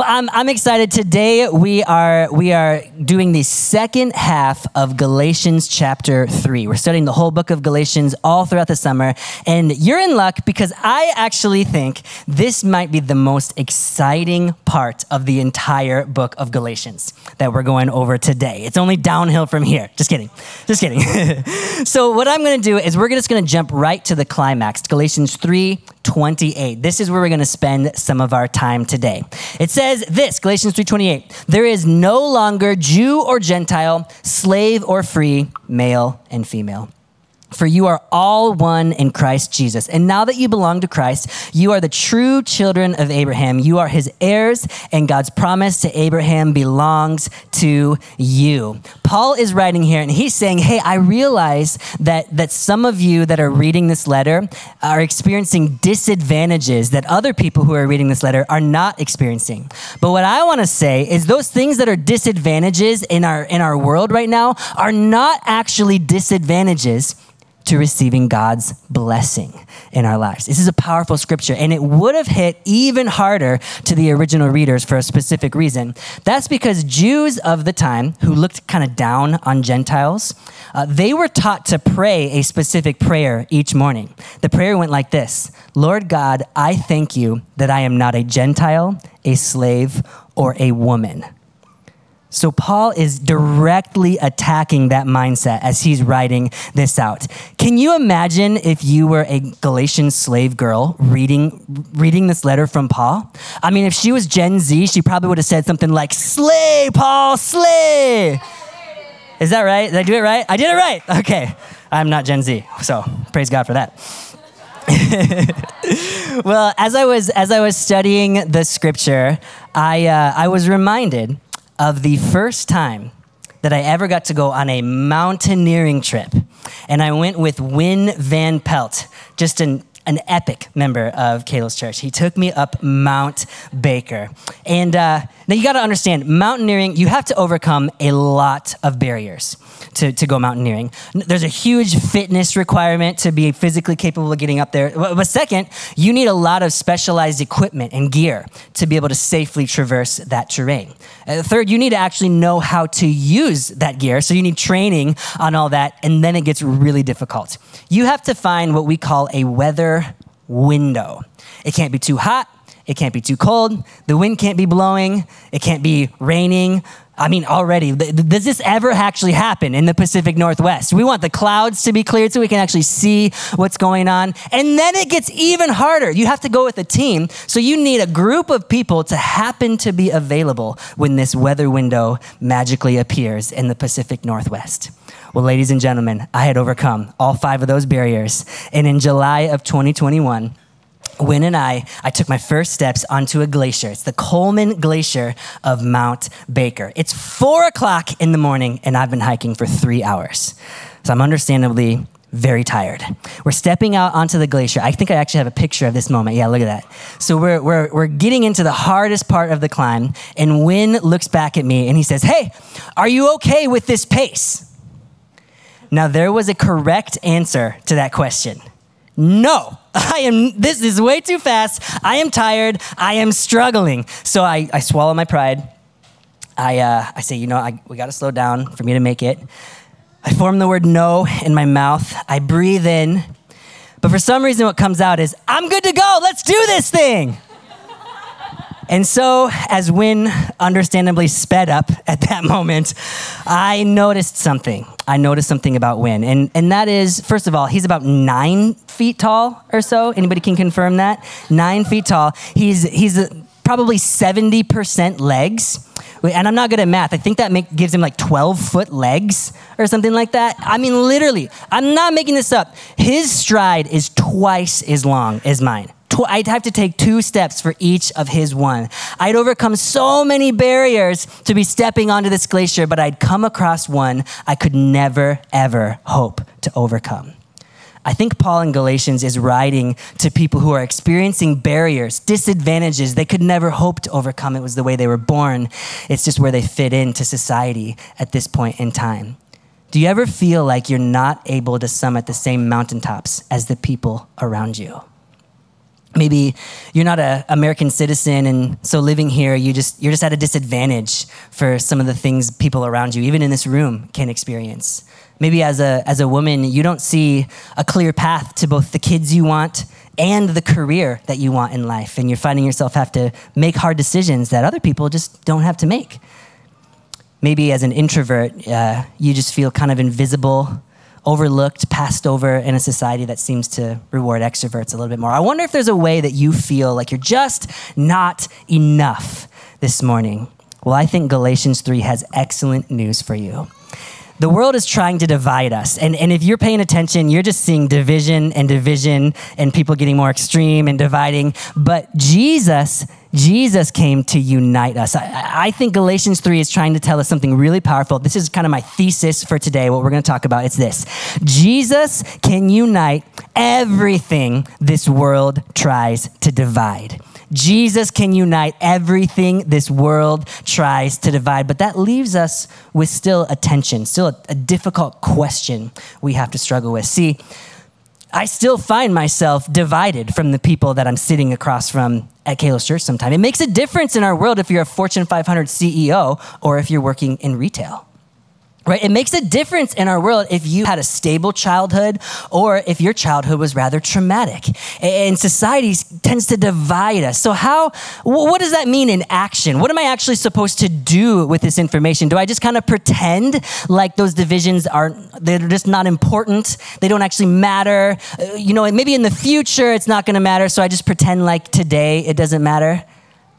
Well, I'm, I'm excited. Today we are we are doing the second half of Galatians chapter three. We're studying the whole book of Galatians all throughout the summer, and you're in luck because I actually think this might be the most exciting part of the entire book of Galatians that we're going over today. It's only downhill from here. Just kidding, just kidding. so what I'm going to do is we're just going to jump right to the climax, Galatians three 28. This is where we're going to spend some of our time today. It says this, Galatians 3:28. There is no longer Jew or Gentile, slave or free, male and female for you are all one in Christ Jesus. And now that you belong to Christ, you are the true children of Abraham. You are his heirs, and God's promise to Abraham belongs to you. Paul is writing here, and he's saying, Hey, I realize that, that some of you that are reading this letter are experiencing disadvantages that other people who are reading this letter are not experiencing. But what I want to say is those things that are disadvantages in our, in our world right now are not actually disadvantages to receiving God's blessing in our lives. This is a powerful scripture, and it would have hit even harder to the original readers for a specific reason. That's because Jews of the time who looked kind of down on Gentiles, uh, they were taught to pray a specific prayer each morning. The prayer went like this Lord God, I thank you that I am not a Gentile, a slave, or a woman. So Paul is directly attacking that mindset as he's writing this out. Can you imagine if you were a Galatian slave girl reading reading this letter from Paul? I mean, if she was Gen Z, she probably would have said something like, "Slay, Paul, slay." Is that right? Did I do it right? I did it right. Okay. I'm not Gen Z, so praise God for that. well, as I was as I was studying the scripture, I uh, I was reminded of the first time that I ever got to go on a mountaineering trip. And I went with Win Van Pelt, just an an epic member of Kalos Church. He took me up Mount Baker. And uh, now you got to understand, mountaineering, you have to overcome a lot of barriers to, to go mountaineering. There's a huge fitness requirement to be physically capable of getting up there. But second, you need a lot of specialized equipment and gear to be able to safely traverse that terrain. Uh, third, you need to actually know how to use that gear. So you need training on all that, and then it gets really difficult. You have to find what we call a weather window. It can't be too hot, it can't be too cold, the wind can't be blowing, it can't be raining. I mean, already, does this ever actually happen in the Pacific Northwest? We want the clouds to be cleared so we can actually see what's going on. And then it gets even harder. You have to go with a team. So you need a group of people to happen to be available when this weather window magically appears in the Pacific Northwest. Well, ladies and gentlemen, I had overcome all five of those barriers. And in July of 2021, Win and I, I took my first steps onto a glacier. It's the Coleman Glacier of Mount Baker. It's four o'clock in the morning, and I've been hiking for three hours. So I'm understandably very tired. We're stepping out onto the glacier. I think I actually have a picture of this moment. Yeah, look at that. So we're, we're, we're getting into the hardest part of the climb, and Win looks back at me and he says, Hey, are you okay with this pace? Now, there was a correct answer to that question. No, I am, this is way too fast. I am tired. I am struggling. So I, I swallow my pride. I, uh, I say, you know, I, we got to slow down for me to make it. I form the word no in my mouth. I breathe in. But for some reason, what comes out is, I'm good to go. Let's do this thing. And so, as Win understandably sped up at that moment, I noticed something. I noticed something about Win. And, and that is, first of all, he's about nine feet tall or so. Anybody can confirm that? Nine feet tall. He's, he's probably 70% legs. And I'm not good at math. I think that make, gives him like 12 foot legs or something like that. I mean, literally, I'm not making this up. His stride is twice as long as mine tw- I'd have to take two steps for each of his one. I'd overcome so many barriers to be stepping onto this glacier, but I'd come across one I could never, ever hope to overcome. I think Paul in Galatians is writing to people who are experiencing barriers, disadvantages they could never hope to overcome. It was the way they were born, it's just where they fit into society at this point in time. Do you ever feel like you're not able to summit the same mountaintops as the people around you? Maybe you're not an American citizen, and so living here, you just, you're just at a disadvantage for some of the things people around you, even in this room, can experience. Maybe as a, as a woman, you don't see a clear path to both the kids you want and the career that you want in life. And you're finding yourself have to make hard decisions that other people just don't have to make. Maybe as an introvert, uh, you just feel kind of invisible, overlooked, passed over in a society that seems to reward extroverts a little bit more. I wonder if there's a way that you feel like you're just not enough this morning. Well, I think Galatians 3 has excellent news for you the world is trying to divide us. And, and if you're paying attention, you're just seeing division and division and people getting more extreme and dividing. But Jesus, Jesus came to unite us. I, I think Galatians 3 is trying to tell us something really powerful. This is kind of my thesis for today, what we're going to talk about. It's this Jesus can unite everything this world tries to divide. Jesus can unite everything this world tries to divide, but that leaves us with still a tension, still a, a difficult question we have to struggle with. See, I still find myself divided from the people that I'm sitting across from at Kalos Church sometimes. It makes a difference in our world if you're a Fortune 500 CEO or if you're working in retail. Right? It makes a difference in our world if you had a stable childhood or if your childhood was rather traumatic. And society tends to divide us. So, how, what does that mean in action? What am I actually supposed to do with this information? Do I just kind of pretend like those divisions aren't, they're just not important? They don't actually matter? Uh, you know, maybe in the future it's not going to matter, so I just pretend like today it doesn't matter?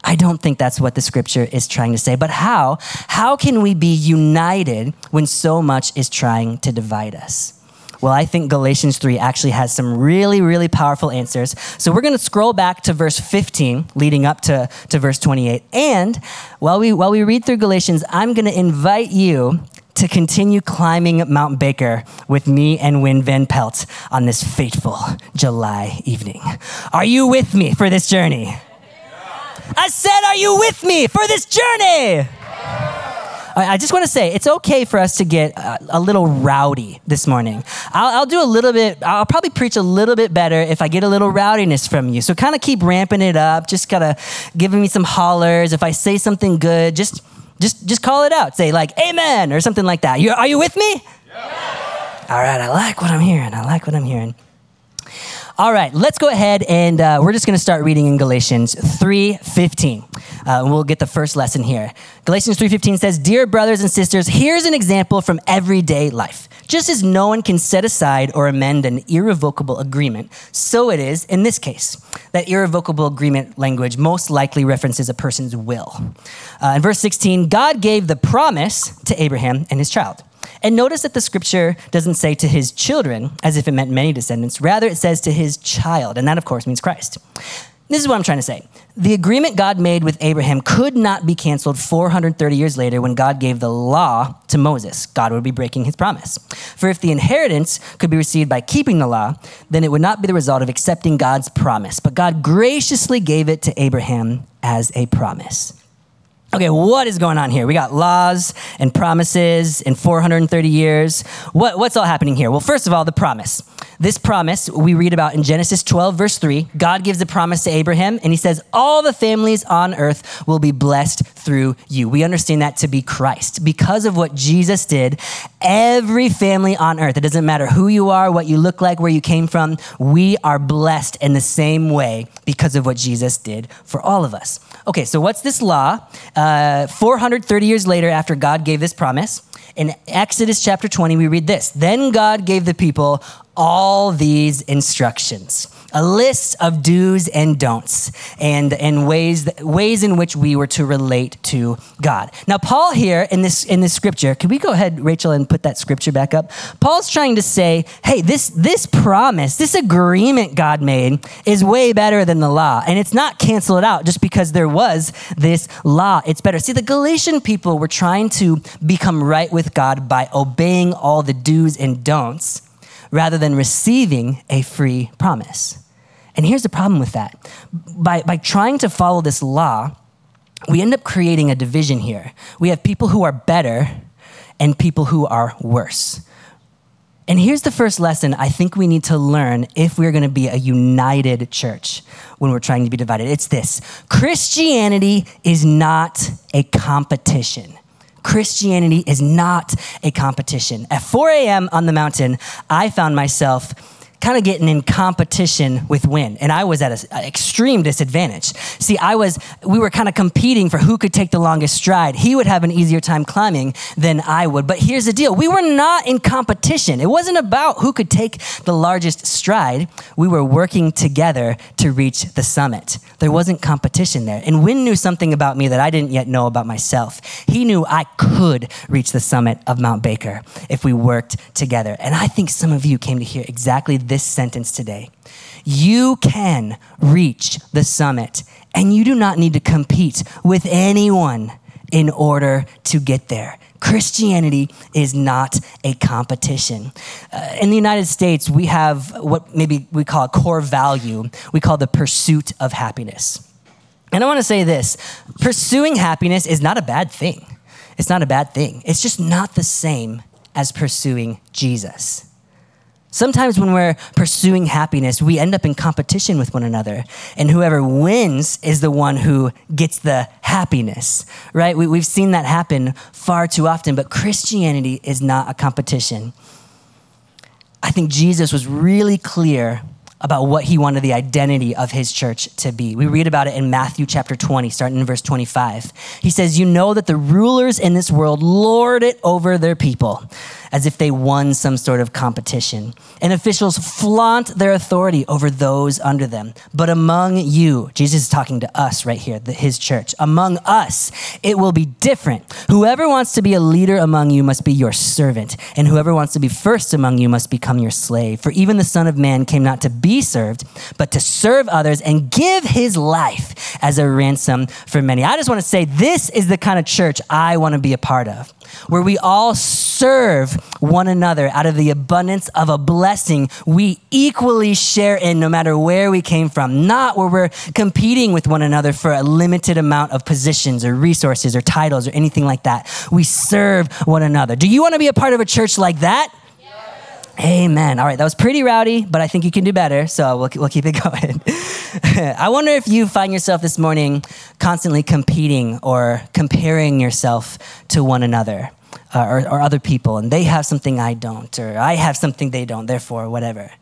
I don't think that's what the scripture is trying to say. But how? How can we be united when so much is trying to divide us? Well, I think Galatians 3 actually has some really, really powerful answers. So we're going to scroll back to verse 15, leading up to, to verse 28. And while we, while we read through Galatians, I'm going to invite you to continue climbing Mount Baker with me and Win Van Pelt on this fateful July evening. Are you with me for this journey? I said, Are you with me for this journey? I just want to say it's okay for us to get a, a little rowdy this morning. I'll, I'll, do a little bit, I'll probably preach a little bit better if I get a little rowdiness from you. So kind of keep ramping it up, just kind of giving me some hollers. If I say something good, just just just call it out. Say like amen or something like that. You, are you with me? Yeah. All right, I like what I'm hearing. I like what I'm hearing. All right, let's go ahead and uh, we're just going to start reading in Galatians 3:15. Uh, we'll get the first lesson here. Galatians 3:15 says, "Dear brothers and sisters, here's an example from everyday life. Just as no one can set aside or amend an irrevocable agreement, so it is in this case. That irrevocable agreement language most likely references a person's will. Uh, in verse 16, God gave the promise to Abraham and his child. And notice that the scripture doesn't say to his children as if it meant many descendants. Rather, it says to his child. And that, of course, means Christ. This is what I'm trying to say. The agreement God made with Abraham could not be canceled 430 years later when God gave the law to Moses. God would be breaking his promise. For if the inheritance could be received by keeping the law, then it would not be the result of accepting God's promise. But God graciously gave it to Abraham as a promise. Okay, what is going on here? We got laws and promises in 430 years. What, what's all happening here? Well, first of all, the promise. This promise we read about in Genesis 12, verse 3. God gives a promise to Abraham, and he says, All the families on earth will be blessed through you. We understand that to be Christ. Because of what Jesus did, every family on earth, it doesn't matter who you are, what you look like, where you came from, we are blessed in the same way because of what Jesus did for all of us. Okay, so what's this law? Uh, 430 years later, after God gave this promise, in Exodus chapter 20, we read this Then God gave the people all these instructions a list of do's and don'ts and, and ways, ways in which we were to relate to God. Now, Paul here in this, in this scripture, can we go ahead, Rachel, and put that scripture back up? Paul's trying to say, hey, this, this promise, this agreement God made is way better than the law. And it's not canceled out just because there was this law. It's better. See, the Galatian people were trying to become right with God by obeying all the do's and don'ts rather than receiving a free promise. And here's the problem with that by, by trying to follow this law, we end up creating a division here. We have people who are better and people who are worse. And here's the first lesson I think we need to learn if we're going to be a united church when we're trying to be divided. It's this Christianity is not a competition. Christianity is not a competition. At 4 a.m. on the mountain, I found myself kind of getting in competition with Win, and I was at an extreme disadvantage. See, I was, we were kind of competing for who could take the longest stride. He would have an easier time climbing than I would. But here's the deal: we were not in competition. It wasn't about who could take the largest stride. We were working together to reach the summit. There wasn't competition there, and Win knew something about me that I didn't yet know about myself. He knew I could reach the summit of Mount Baker if we worked together. And I think some of you came to hear exactly this sentence today. You can reach the summit, and you do not need to compete with anyone in order to get there. Christianity is not a competition. Uh, in the United States, we have what maybe we call a core value. We call the pursuit of happiness. And I want to say this pursuing happiness is not a bad thing. It's not a bad thing. It's just not the same as pursuing Jesus. Sometimes when we're pursuing happiness, we end up in competition with one another. And whoever wins is the one who gets the happiness, right? We, have seen that happen far too often, but Christianity is not a competition. I think Jesus was really clear about what he wanted the identity of his church to be. We read about it in Matthew chapter 20, starting in verse 25. He says, You know that the rulers in this world lord it over their people as if they won some sort of competition. And officials flaunt their authority over those under them. But among you, Jesus is talking to us right here, the, his church, among us, it will be different. Whoever wants to be a leader among you must be your servant, and whoever wants to be first among you must become your slave. For even the Son of Man came not to be served, but to serve others and give his life as a ransom for many. I just want to say this is the kind of church I want to be a part of where we all serve one another out of the abundance of a blessing we equally share in no matter where we came from, not where we're competing with one another for a limited amount of positions or resources or titles or anything like that. We serve one another. Do you want to be a part of a church like that? Amen. All right, that was pretty rowdy, but I think you can do better, so we'll, we'll keep it going. I wonder if you find yourself this morning constantly competing or comparing yourself to one another uh, or, or other people, and they have something I don't, or I have something they don't, therefore, whatever.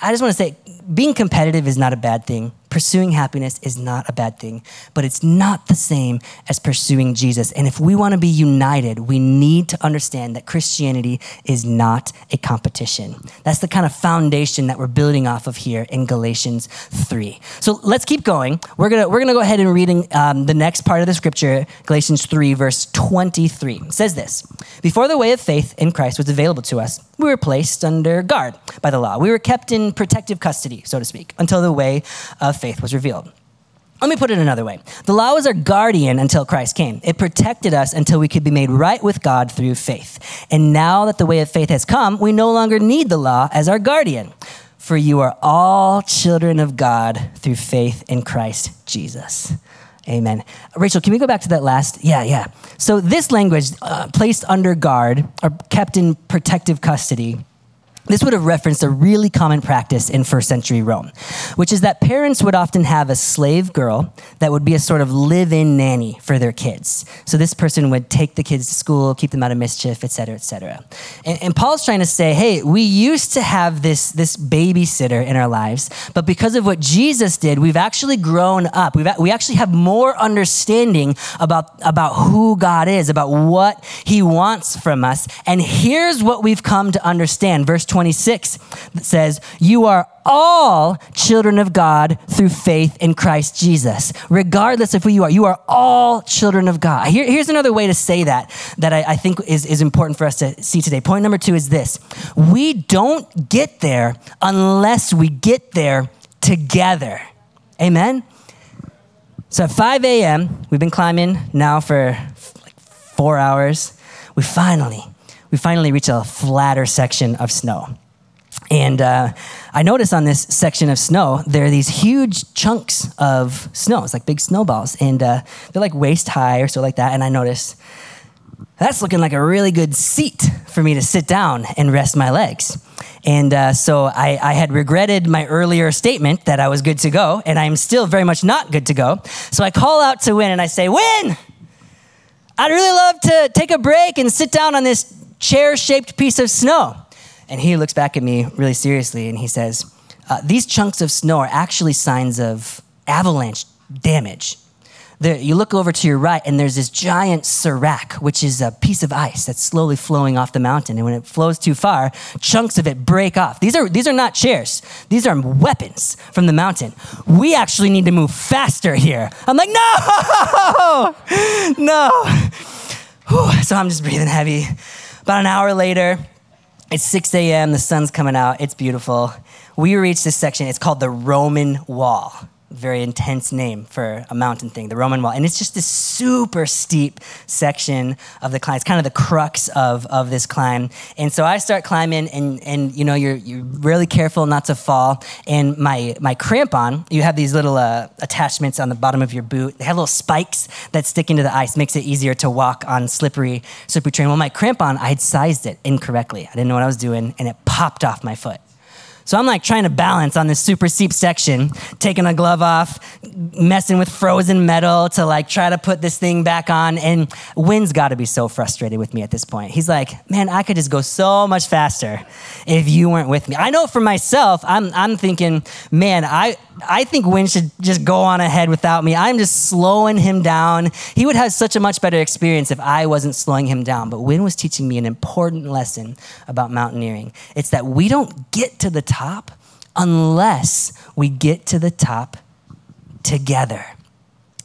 I just want to say being competitive is not a bad thing pursuing happiness is not a bad thing, but it's not the same as pursuing Jesus. And if we want to be united, we need to understand that Christianity is not a competition. That's the kind of foundation that we're building off of here in Galatians 3. So let's keep going. We're going to we're gonna go ahead and reading um, the next part of the scripture, Galatians 3, verse 23. It says this Before the way of faith in Christ was available to us, we were placed under guard by the law. We were kept in protective custody, so to speak, until the way of faith was revealed. Let me put it another way. The law was our guardian until Christ came. It protected us until we could be made right with God through faith. And now that the way of faith has come, we no longer need the law as our guardian. For you are all children of God through faith in Christ Jesus. Amen. Rachel, can we go back to that last? Yeah, yeah. So, this language, uh, placed under guard or kept in protective custody, this would have referenced a really common practice in first century Rome, which is that parents would often have a slave girl that would be a sort of live in nanny for their kids. So this person would take the kids to school, keep them out of mischief, et cetera, et cetera. And, and Paul's trying to say, hey, we used to have this, this babysitter in our lives, but because of what Jesus did, we've actually grown up. We've, we actually have more understanding about, about who God is, about what he wants from us. And here's what we've come to understand. Verse 26 that says, You are all children of God through faith in Christ Jesus, regardless of who you are. You are all children of God. Here, here's another way to say that that I, I think is, is important for us to see today. Point number two is this we don't get there unless we get there together. Amen? So at 5 a.m., we've been climbing now for like four hours. We finally, we finally reach a flatter section of snow. And uh, I noticed on this section of snow, there are these huge chunks of snow. It's like big snowballs. And uh, they're like waist high or so like that. And I noticed that's looking like a really good seat for me to sit down and rest my legs. And uh, so I, I, had regretted my earlier statement that I was good to go, and I'm still very much not good to go. So I call out to Win and I say, Win, I'd really love to take a break and sit down on this chair shaped piece of snow. And he looks back at me really seriously and he says, uh, These chunks of snow are actually signs of avalanche damage there, you look over to your right, and there's this giant serac, which is a piece of ice that's slowly flowing off the mountain. And when it flows too far, chunks of it break off. These are, these are not chairs, these are weapons from the mountain. We actually need to move faster here. I'm like, no, no. Whew. So I'm just breathing heavy. About an hour later, it's 6 a.m., the sun's coming out, it's beautiful. We reach this section, it's called the Roman Wall very intense name for a mountain thing, the Roman Wall. And it's just this super steep section of the climb. It's kind of the crux of, of this climb. And so I start climbing, and, and you know, you're, you're really careful not to fall. And my, my crampon, you have these little uh, attachments on the bottom of your boot. They have little spikes that stick into the ice, makes it easier to walk on slippery, slippery terrain. Well, my crampon, I had sized it incorrectly. I didn't know what I was doing, and it popped off my foot. So I'm like trying to balance on this super steep section, taking a glove off, messing with frozen metal to like try to put this thing back on. And Wynn's got to be so frustrated with me at this point. He's like, man, I could just go so much faster if you weren't with me. I know for myself, I'm, I'm thinking, man, I, I think Wynn should just go on ahead without me. I'm just slowing him down. He would have such a much better experience if I wasn't slowing him down. But Wynn was teaching me an important lesson about mountaineering. It's that we don't get to the top unless we get to the top together.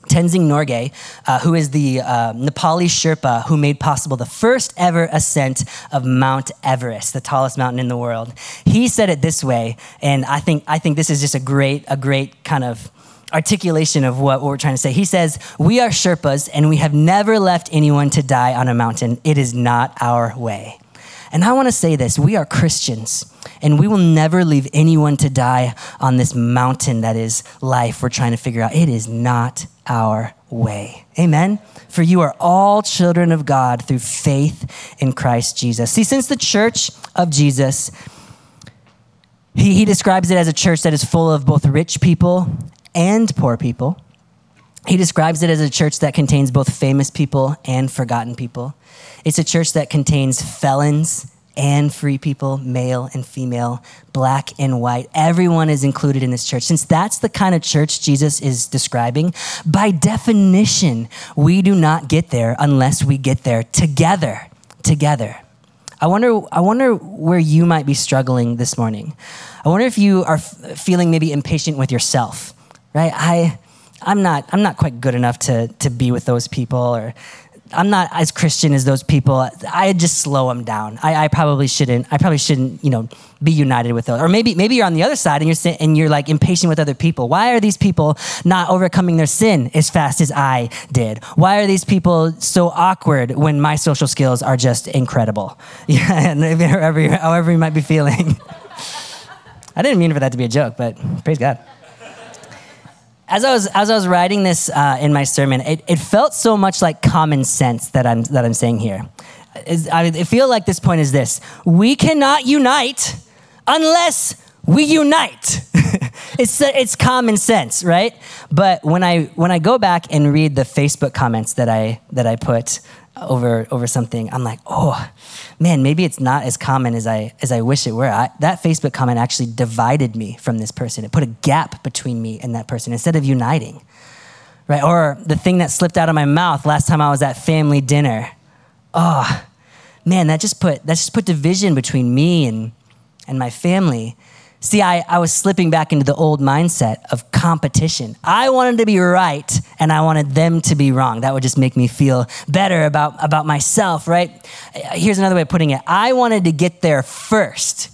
Tenzing Norgay, uh, who is the uh, Nepali Sherpa who made possible the first ever ascent of Mount Everest, the tallest mountain in the world. He said it this way, and I think, I think this is just a great, a great kind of articulation of what, what we're trying to say. He says, We are Sherpas, and we have never left anyone to die on a mountain. It is not our way. And I want to say this we are Christians, and we will never leave anyone to die on this mountain that is life we're trying to figure out. It is not our way. Amen? For you are all children of God through faith in Christ Jesus. See, since the church of Jesus, he, he describes it as a church that is full of both rich people and poor people. He describes it as a church that contains both famous people and forgotten people. It's a church that contains felons and free people, male and female, black and white. Everyone is included in this church. Since that's the kind of church Jesus is describing, by definition, we do not get there unless we get there together. Together. I wonder, I wonder where you might be struggling this morning. I wonder if you are f- feeling maybe impatient with yourself, right? I, I'm not, I'm not quite good enough to, to be with those people, or I'm not as Christian as those people. I just slow them down. I, I, probably shouldn't. I probably shouldn't, you know, be united with those. Or maybe maybe you're on the other side and you're and you're like impatient with other people. Why are these people not overcoming their sin as fast as I did? Why are these people so awkward when my social skills are just incredible? Yeah, and however however you might be feeling. I didn't mean for that to be a joke, but praise God as I was as I was writing this uh, in my sermon, it, it felt so much like common sense that I'm that I'm saying here. Is, I feel like this point is this: we cannot unite unless we unite. it's it's common sense, right? But when I when I go back and read the Facebook comments that I that I put over over something, I'm like, oh man, maybe it's not as common as I as I wish it were. I, that Facebook comment actually divided me from this person. It put a gap between me and that person instead of uniting. Right? Or the thing that slipped out of my mouth last time I was at family dinner. Oh, man, that just put that just put division between me and and my family. See, I, I was slipping back into the old mindset of competition. I wanted to be right and I wanted them to be wrong. That would just make me feel better about, about myself, right? Here's another way of putting it I wanted to get there first,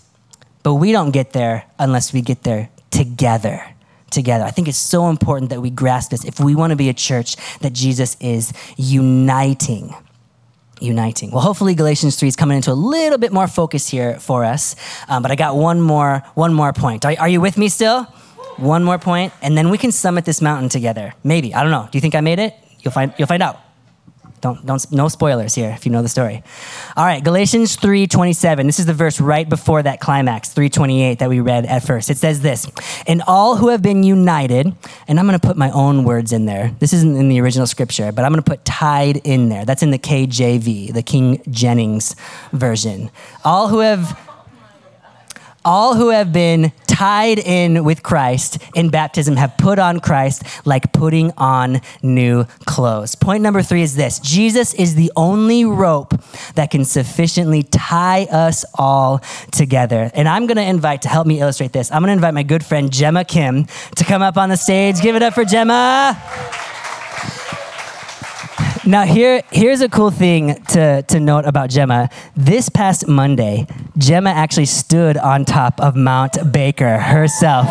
but we don't get there unless we get there together. Together. I think it's so important that we grasp this if we want to be a church that Jesus is uniting uniting. Well, hopefully Galatians 3 is coming into a little bit more focus here for us. Um, but I got one more, one more point. Are, are you with me still? One more point, and then we can summit this mountain together. Maybe. I don't know. Do you think I made it? You'll find, you'll find out. Don't, don't, no spoilers here if you know the story. All right, Galatians 3.27. This is the verse right before that climax, 3.28 that we read at first. It says this, And all who have been united, and I'm going to put my own words in there. This isn't in the original scripture, but I'm going to put tied in there. That's in the KJV, the King Jennings version. All who have all who have been tied in with Christ in baptism have put on Christ like putting on new clothes. Point number three is this Jesus is the only rope that can sufficiently tie us all together. And I'm going to invite, to help me illustrate this, I'm going to invite my good friend Gemma Kim to come up on the stage. Give it up for Gemma. Now, here, here's a cool thing to, to note about Gemma. This past Monday, Gemma actually stood on top of Mount Baker herself.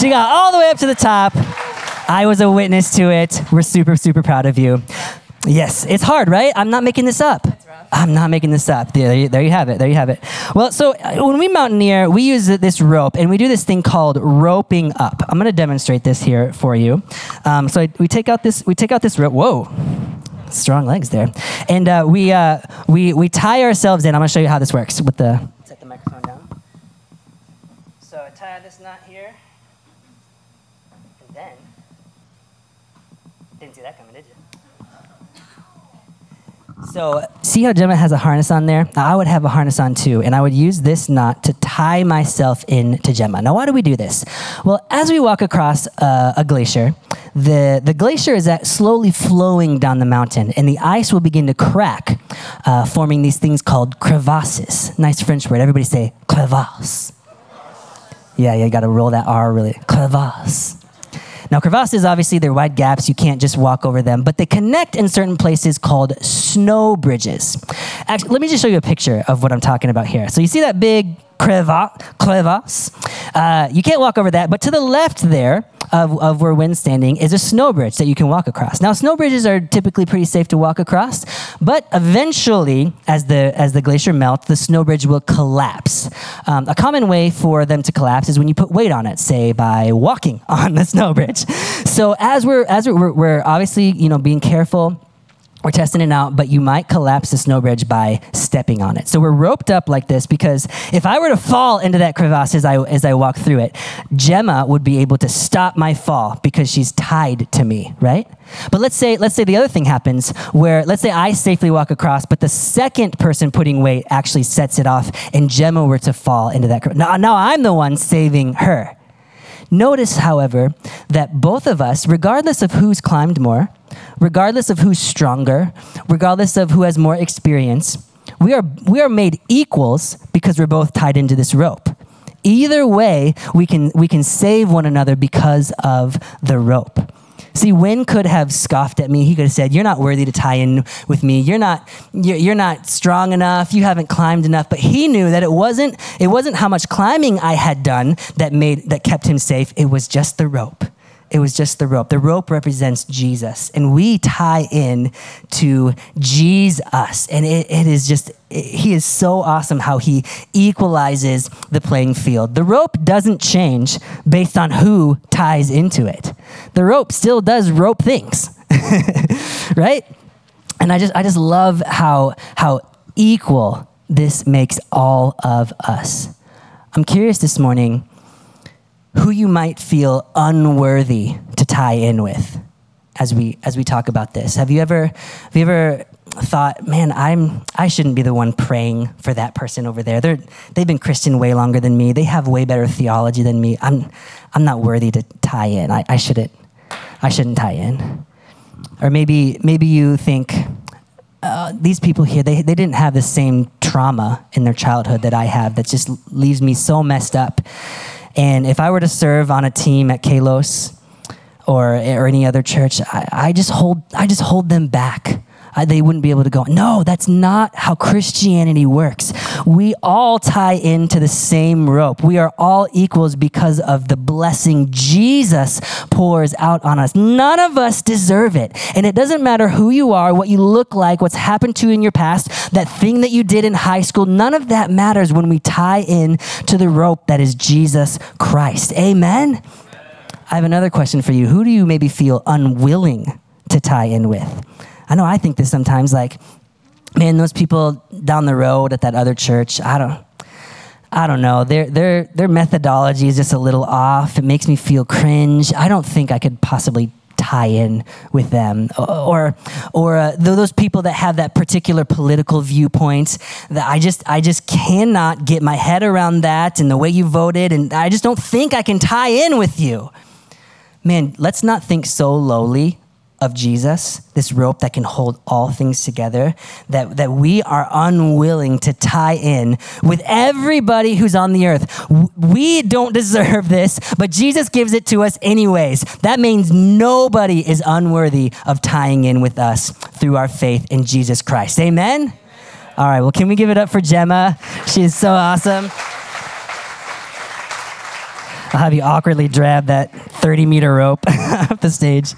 She got all the way up to the top. I was a witness to it. We're super, super proud of you. Yes, it's hard, right? I'm not making this up. I'm not making this up. There you, there you have it. There you have it. Well, so uh, when we mountaineer, we use this rope and we do this thing called roping up. I'm going to demonstrate this here for you. Um, so I, we take out this. We take out this rope. Whoa strong legs there. And uh, we, uh, we, we tie ourselves in. I'm going to show you how this works with the. Set the microphone down. So I tie this knot here. And then. Didn't see that coming, did you? So, see how Gemma has a harness on there? I would have a harness on too, and I would use this knot to tie myself in to Gemma. Now, why do we do this? Well, as we walk across uh, a glacier, the, the glacier is at slowly flowing down the mountain, and the ice will begin to crack, uh, forming these things called crevasses. Nice French word. Everybody say crevasse. Yeah, yeah, you got to roll that R really. Crevasse. Now, crevasses, obviously, they're wide gaps. You can't just walk over them, but they connect in certain places called snow bridges. Actually, let me just show you a picture of what I'm talking about here. So you see that big crevasse. Uh, you can't walk over that, but to the left there of, of where Wynn's standing is a snow bridge that you can walk across. Now, snow bridges are typically pretty safe to walk across, but eventually, as the as the glacier melts, the snow bridge will collapse. Um, a common way for them to collapse is when you put weight on it, say by walking on the snow bridge. So as we're as we're, we're obviously you know being careful we're testing it out, but you might collapse the snow bridge by stepping on it. So we're roped up like this because if I were to fall into that crevasse as I, as I walk through it, Gemma would be able to stop my fall because she's tied to me, right? But let's say, let's say the other thing happens where, let's say I safely walk across, but the second person putting weight actually sets it off and Gemma were to fall into that. Now, now I'm the one saving her. Notice, however, that both of us, regardless of who's climbed more, regardless of who's stronger, regardless of who has more experience, we are, we are made equals because we're both tied into this rope. Either way, we can, we can save one another because of the rope. See, Wynn could have scoffed at me. He could have said, You're not worthy to tie in with me. You're not, you're, you're not strong enough. You haven't climbed enough. But he knew that it wasn't, it wasn't how much climbing I had done that, made, that kept him safe. It was just the rope. It was just the rope. The rope represents Jesus, and we tie in to Jesus. And it, it is just, it, he is so awesome how he equalizes the playing field. The rope doesn't change based on who ties into it, the rope still does rope things, right? And I just, I just love how, how equal this makes all of us. I'm curious this morning who you might feel unworthy to tie in with as we as we talk about this. Have you ever have you ever thought, man, I'm I shouldn't be the one praying for that person over there. They're they've been Christian way longer than me. They have way better theology than me. I'm I'm not worthy to tie in. I, I shouldn't I shouldn't tie in. Or maybe maybe you think uh, these people here, they, they didn't have the same trauma in their childhood that I have that just leaves me so messed up. And if I were to serve on a team at Kalos or, or any other church, I, I just hold, I just hold them back they wouldn't be able to go. No, that's not how Christianity works. We all tie into the same rope. We are all equals because of the blessing Jesus pours out on us. None of us deserve it. And it doesn't matter who you are, what you look like, what's happened to you in your past, that thing that you did in high school, none of that matters when we tie in to the rope that is Jesus Christ. Amen. I have another question for you. Who do you maybe feel unwilling to tie in with? I know I think this sometimes like, man, those people down the road at that other church, I don't, I don't know. Their, their, their methodology is just a little off. It makes me feel cringe. I don't think I could possibly tie in with them or or uh, those people that have that particular political viewpoint that I just I just cannot get my head around that and the way you voted and I just don't think I can tie in with you. Man, let's not think so lowly of Jesus, this rope that can hold all things together, that, that we are unwilling to tie in with everybody who's on the earth. We don't deserve this, but Jesus gives it to us anyways. That means nobody is unworthy of tying in with us through our faith in Jesus Christ. Amen? All right, well, can we give it up for Gemma? She is so awesome. I'll have you awkwardly drag that 30 meter rope off the stage.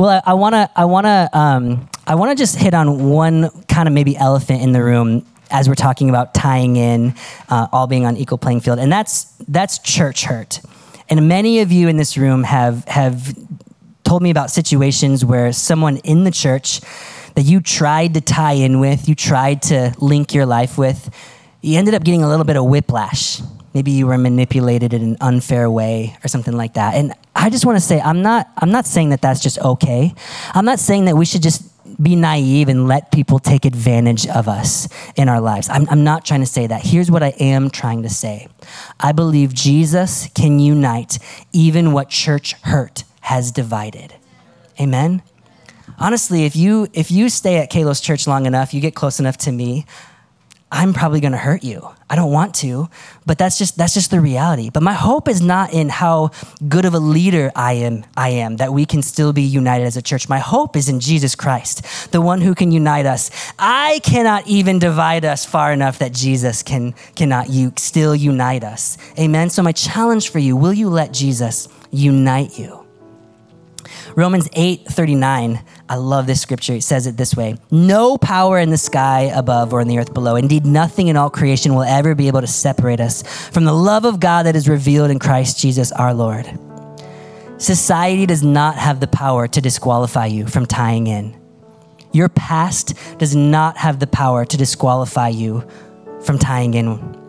Well, I want to, I want to, um, I want to just hit on one kind of maybe elephant in the room as we're talking about tying in, uh, all being on equal playing field, and that's that's church hurt. And many of you in this room have have told me about situations where someone in the church that you tried to tie in with, you tried to link your life with, you ended up getting a little bit of whiplash maybe you were manipulated in an unfair way or something like that. And i just want to say i'm not i'm not saying that that's just okay. I'm not saying that we should just be naive and let people take advantage of us in our lives. I'm, I'm not trying to say that. Here's what i am trying to say. I believe jesus can unite even what church hurt has divided. Amen? Honestly if you if you stay at kalos church long enough you get close enough to me I'm probably going to hurt you. I don't want to, but that's just that's just the reality. But my hope is not in how good of a leader I am I am that we can still be united as a church. My hope is in Jesus Christ, the one who can unite us. I cannot even divide us far enough that Jesus can cannot you still unite us. Amen. So my challenge for you, will you let Jesus unite you? Romans 8 39, I love this scripture. It says it this way No power in the sky above or in the earth below, indeed, nothing in all creation will ever be able to separate us from the love of God that is revealed in Christ Jesus our Lord. Society does not have the power to disqualify you from tying in. Your past does not have the power to disqualify you from tying in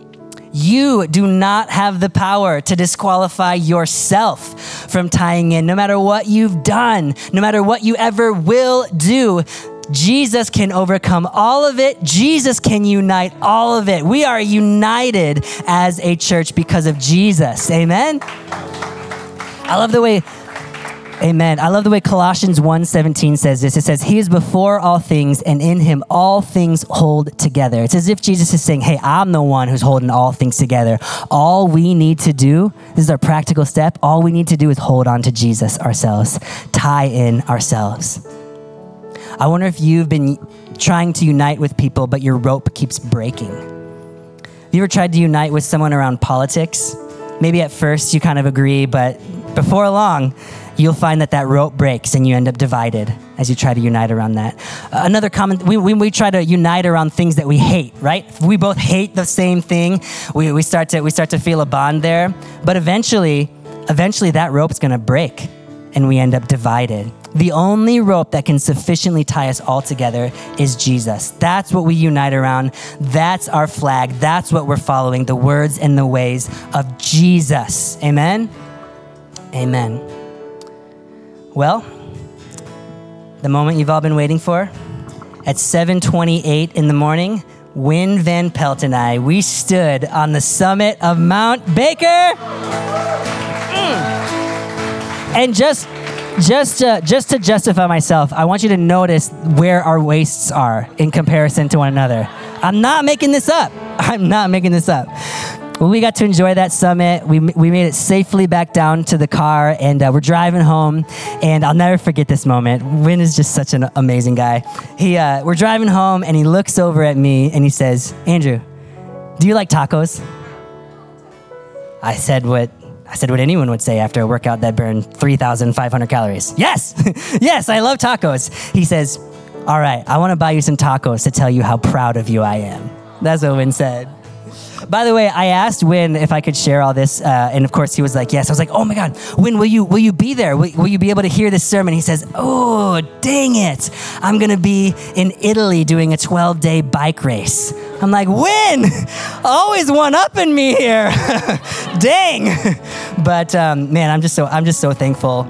you do not have the power to disqualify yourself from tying in, no matter what you've done, no matter what you ever will do. Jesus can overcome all of it. Jesus can unite all of it. We are united as a church because of Jesus. Amen. I love the way Amen. I love the way Colossians 1:17 says this. It says, "He is before all things, and in him all things hold together." It's as if Jesus is saying, "Hey, I'm the one who's holding all things together. All we need to do, this is our practical step, all we need to do is hold on to Jesus ourselves, tie in ourselves." I wonder if you've been trying to unite with people, but your rope keeps breaking. Have you ever tried to unite with someone around politics? Maybe at first you kind of agree, but before long, you'll find that that rope breaks and you end up divided as you try to unite around that. Uh, another common, we, we, we, try to unite around things that we hate, right? We both hate the same thing. We, we, start, to, we start to feel a bond there. But eventually, eventually that rope's gonna break and we end up divided. The only rope that can sufficiently tie us all together is Jesus. That's what we unite around. That's our flag. That's what we're following the words and the ways of Jesus. Amen? Amen. Well, the moment you've all been waiting for. At 7:28 in the morning, Win Van Pelt and I, we stood on the summit of Mount Baker. Mm. And just just uh, just to justify myself, I want you to notice where our waists are in comparison to one another. I'm not making this up. I'm not making this up. Well, we got to enjoy that summit. We, we made it safely back down to the car, and uh, we're driving home. And I'll never forget this moment. Win is just such an amazing guy. He, uh, we're driving home, and he looks over at me and he says, "Andrew, do you like tacos?" I said what I said what anyone would say after a workout that burned 3,500 calories. Yes, yes, I love tacos. He says, All right, I want to buy you some tacos to tell you how proud of you I am. That's what Win said. By the way, I asked Win if I could share all this, uh, and of course he was like, "Yes." I was like, "Oh my God, Win, will you will you be there? Will, will you be able to hear this sermon?" He says, "Oh, dang it! I'm gonna be in Italy doing a 12 day bike race." I'm like, "Win, always one up in me here, dang!" But um, man, I'm just so I'm just so thankful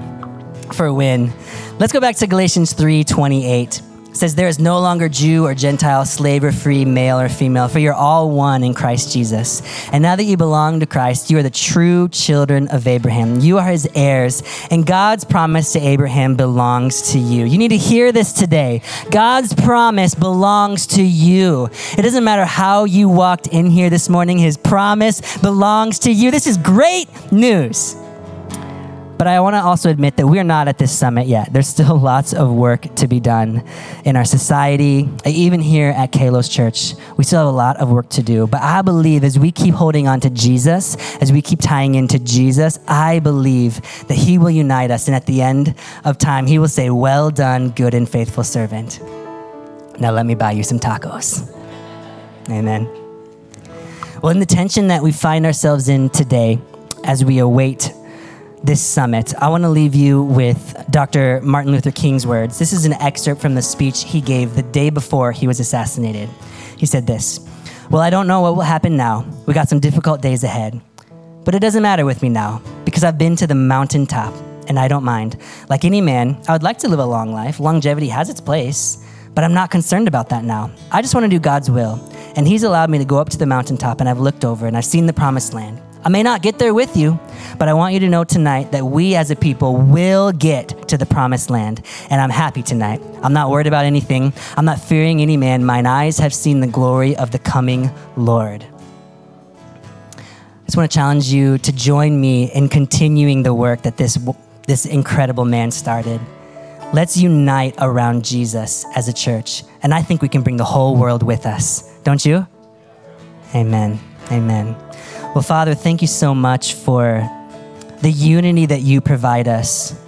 for Win. Let's go back to Galatians 3:28 says, There is no longer Jew or Gentile, slave or free, male or female, for you're all one in Christ Jesus. And now that you belong to Christ, you are the true children of Abraham. You are his heirs, and God's promise to Abraham belongs to you. You need to hear this today. God's promise belongs to you. It doesn't matter how you walked in here this morning, his promise belongs to you. This is great news. But I want to also admit that we're not at this summit yet. There's still lots of work to be done in our society, even here at Kalos Church. We still have a lot of work to do. But I believe as we keep holding on to Jesus, as we keep tying into Jesus, I believe that He will unite us. And at the end of time, He will say, Well done, good and faithful servant. Now let me buy you some tacos. Amen. Well, in the tension that we find ourselves in today, as we await this summit, I want to leave you with Dr. Martin Luther King's words. This is an excerpt from the speech he gave the day before he was assassinated. He said this Well, I don't know what will happen now. We got some difficult days ahead. But it doesn't matter with me now because I've been to the mountaintop and I don't mind. Like any man, I would like to live a long life. Longevity has its place, but I'm not concerned about that now. I just want to do God's will. And He's allowed me to go up to the mountaintop and I've looked over and I've seen the promised land. I may not get there with you, but I want you to know tonight that we as a people will get to the promised land. And I'm happy tonight. I'm not worried about anything. I'm not fearing any man. Mine eyes have seen the glory of the coming Lord. I just want to challenge you to join me in continuing the work that this, this incredible man started. Let's unite around Jesus as a church. And I think we can bring the whole world with us. Don't you? Amen. Amen. Well, Father, thank you so much for the unity that you provide us.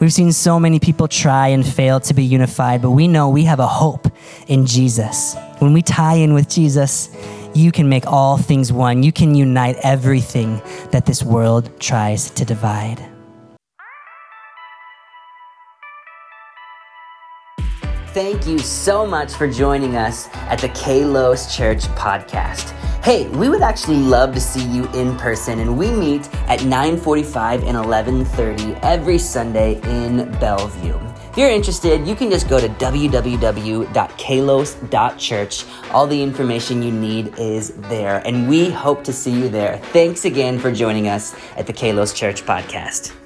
We've seen so many people try and fail to be unified, but we know we have a hope in Jesus. When we tie in with Jesus, you can make all things one. You can unite everything that this world tries to divide. Thank you so much for joining us at the Kalos Church podcast. Hey, we would actually love to see you in person, and we meet at 9:45 and 11:30 every Sunday in Bellevue. If you're interested, you can just go to www.kalos.church. All the information you need is there, and we hope to see you there. Thanks again for joining us at the Kalos Church podcast.